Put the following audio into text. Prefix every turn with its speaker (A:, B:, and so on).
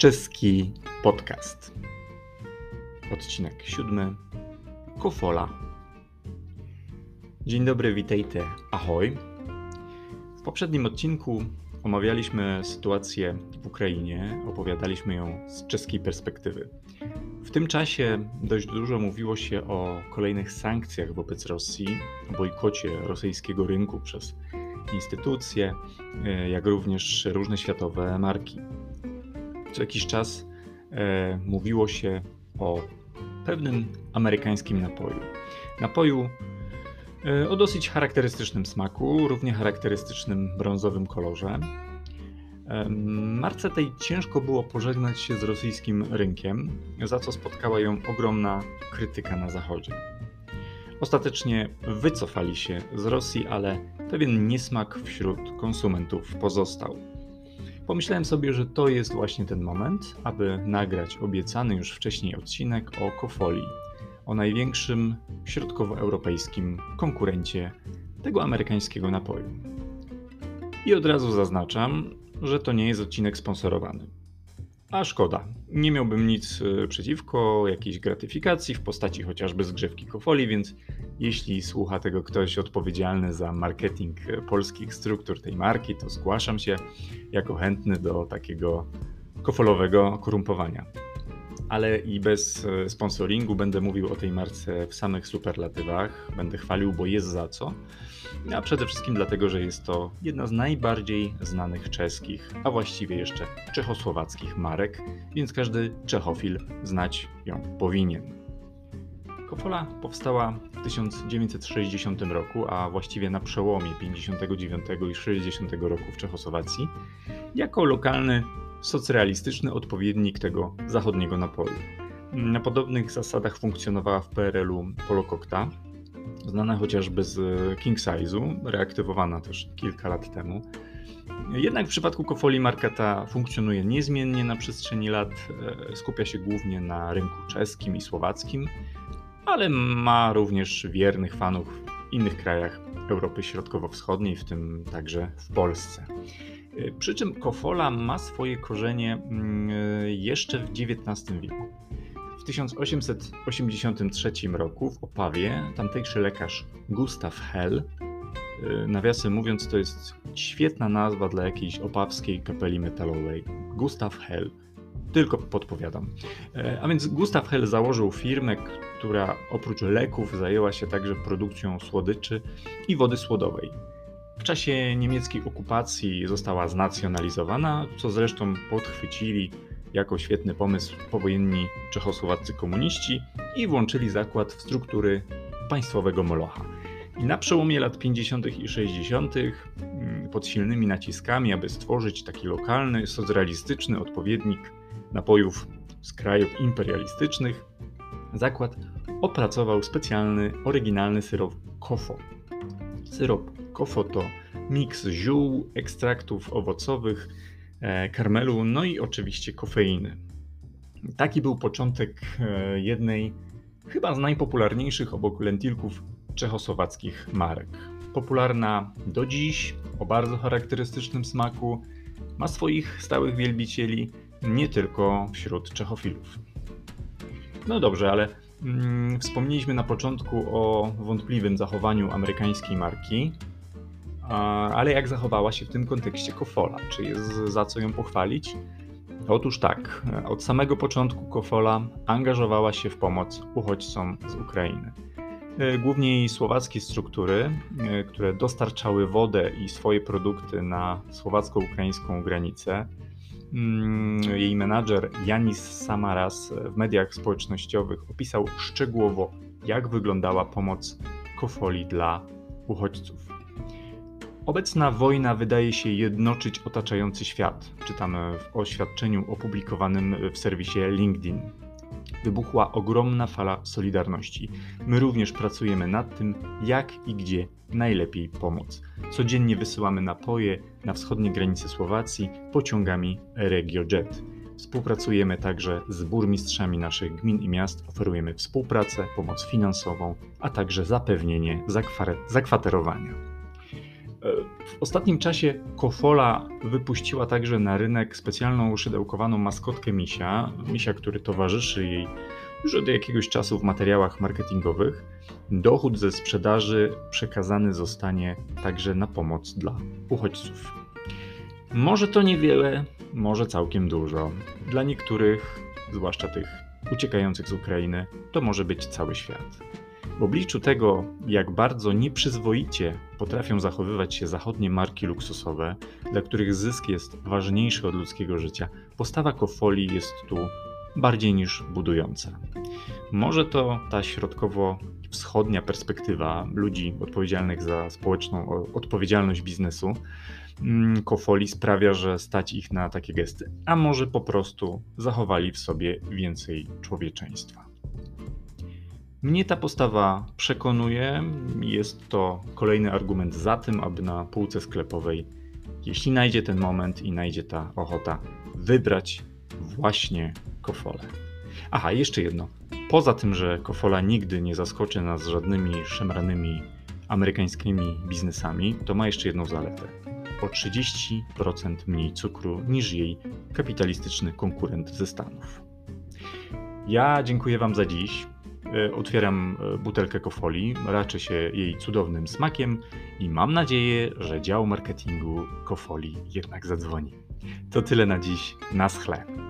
A: czeski podcast. Odcinek siódmy. Kofola. Dzień dobry, witajcie. Ahoj. W poprzednim odcinku omawialiśmy sytuację w Ukrainie, opowiadaliśmy ją z czeskiej perspektywy. W tym czasie dość dużo mówiło się o kolejnych sankcjach wobec Rosji, o bojkocie rosyjskiego rynku przez instytucje, e, jak również różne światowe marki. Co jakiś czas e, mówiło się o pewnym amerykańskim napoju. Napoju e, o dosyć charakterystycznym smaku, równie charakterystycznym brązowym kolorze. E, marce tej ciężko było pożegnać się z rosyjskim rynkiem, za co spotkała ją ogromna krytyka na Zachodzie. Ostatecznie wycofali się z Rosji, ale pewien niesmak wśród konsumentów pozostał. Pomyślałem sobie, że to jest właśnie ten moment, aby nagrać obiecany już wcześniej odcinek o Kofoli, o największym środkowoeuropejskim konkurencie tego amerykańskiego napoju. I od razu zaznaczam, że to nie jest odcinek sponsorowany. A szkoda. Nie miałbym nic e, przeciwko jakiejś gratyfikacji w postaci chociażby zgrzewki kofoli, więc jeśli słucha tego ktoś odpowiedzialny za marketing e, polskich struktur tej marki, to zgłaszam się jako chętny do takiego kofolowego korumpowania. Ale i bez e, sponsoringu będę mówił o tej marce w samych superlatywach, będę chwalił, bo jest za co a przede wszystkim dlatego, że jest to jedna z najbardziej znanych czeskich, a właściwie jeszcze czechosłowackich marek, więc każdy czechofil znać ją powinien. Kofola powstała w 1960 roku, a właściwie na przełomie 59 i 60 roku w Czechosłowacji, jako lokalny, socrealistyczny odpowiednik tego zachodniego napoju. Na podobnych zasadach funkcjonowała w PRL-u Polokokta, znana chociażby z King Size'u, reaktywowana też kilka lat temu. Jednak w przypadku Kofoli marka ta funkcjonuje niezmiennie na przestrzeni lat, e, skupia się głównie na rynku czeskim i słowackim, ale ma również wiernych fanów w innych krajach Europy Środkowo-Wschodniej, w tym także w Polsce. Przy czym Kofola ma swoje korzenie mm, jeszcze w XIX wieku. W 1883 roku w Opawie tamtejszy lekarz Gustav Hell, y, nawiasem mówiąc, to jest świetna nazwa dla jakiejś opawskiej kapeli metalowej. Gustav Hell. Tylko podpowiadam. E, a więc Gustav Hell założył firmę, która oprócz leków zajęła się także produkcją słodyczy i wody słodowej. W czasie niemieckiej okupacji została znacjonalizowana, co zresztą podchwycili jako świetny pomysł powojenni czechosłowaccy komuniści i włączyli zakład w struktury państwowego Molocha. I na przełomie lat 50. i 60. Mm, pod silnymi naciskami, aby stworzyć taki lokalny, socrealistyczny odpowiednik napojów z krajów imperialistycznych, zakład opracował specjalny, oryginalny syrop kofo. Syrop kofo to miks ziół, ekstraktów owocowych, E, karmelu, no i oczywiście kofeiny. Taki był początek e, jednej chyba z najpopularniejszych obok lentilków czechosłowackich marek. Popularna do dziś, o bardzo charakterystycznym smaku, ma swoich stałych wielbicieli nie tylko wśród czechofilów. No dobrze, ale mm, wspomnieliśmy na początku o wątpliwym zachowaniu amerykańskiej marki, ale jak zachowała się w tym kontekście Kofola? Czy jest za co ją pochwalić? Otóż tak, od samego początku Kofola angażowała się w pomoc uchodźcom z Ukrainy. E, głównie jej słowackie struktury, e, które dostarczały wodę i swoje produkty na słowacko-ukraińską granicę. Mm, jej menadżer Janis Samaras w mediach społecznościowych opisał szczegółowo, jak wyglądała pomoc Kofoli dla uchodźców. Obecna wojna wydaje się jednoczyć otaczający świat, czytamy w oświadczeniu opublikowanym w serwisie LinkedIn. Wybuchła ogromna fala solidarności. My również pracujemy nad tym, jak i gdzie najlepiej pomóc. Codziennie wysyłamy napoje na wschodnie granice Słowacji pociągami RegioJet. Współpracujemy także z burmistrzami naszych gmin i miast, oferujemy współpracę, pomoc finansową, a także zapewnienie zakwaterowania. W ostatnim czasie Kofola wypuściła także na rynek specjalną szydełkowaną maskotkę misia, misia, który towarzyszy jej już od jakiegoś czasu w materiałach marketingowych. Dochód ze sprzedaży przekazany zostanie także na pomoc dla uchodźców. Może to niewiele, może całkiem dużo. Dla niektórych, zwłaszcza tych uciekających z Ukrainy, to może być cały świat. W obliczu tego, jak bardzo nieprzyzwoicie potrafią zachowywać się zachodnie marki luksusowe, dla których zysk jest ważniejszy od ludzkiego życia, postawa Kofoli jest tu bardziej niż budująca. Może to ta środkowo-wschodnia perspektywa ludzi odpowiedzialnych za społeczną odpowiedzialność biznesu mm, Kofoli sprawia, że stać ich na takie gesty, a może po prostu zachowali w sobie więcej człowieczeństwa. Mnie ta postawa przekonuje. Jest to kolejny argument za tym, aby na półce sklepowej, jeśli najdzie ten moment i najdzie ta ochota, wybrać właśnie Kofolę. Aha, jeszcze jedno. Poza tym, że Kofola nigdy nie zaskoczy nas żadnymi szemranymi amerykańskimi biznesami, to ma jeszcze jedną zaletę. O 30% mniej cukru niż jej kapitalistyczny konkurent ze Stanów. Ja dziękuję Wam za dziś. E, otwieram e, butelkę kofoli, raczę się jej cudownym smakiem i mam nadzieję, że dział marketingu kofoli jednak zadzwoni. To tyle na dziś. Na schle.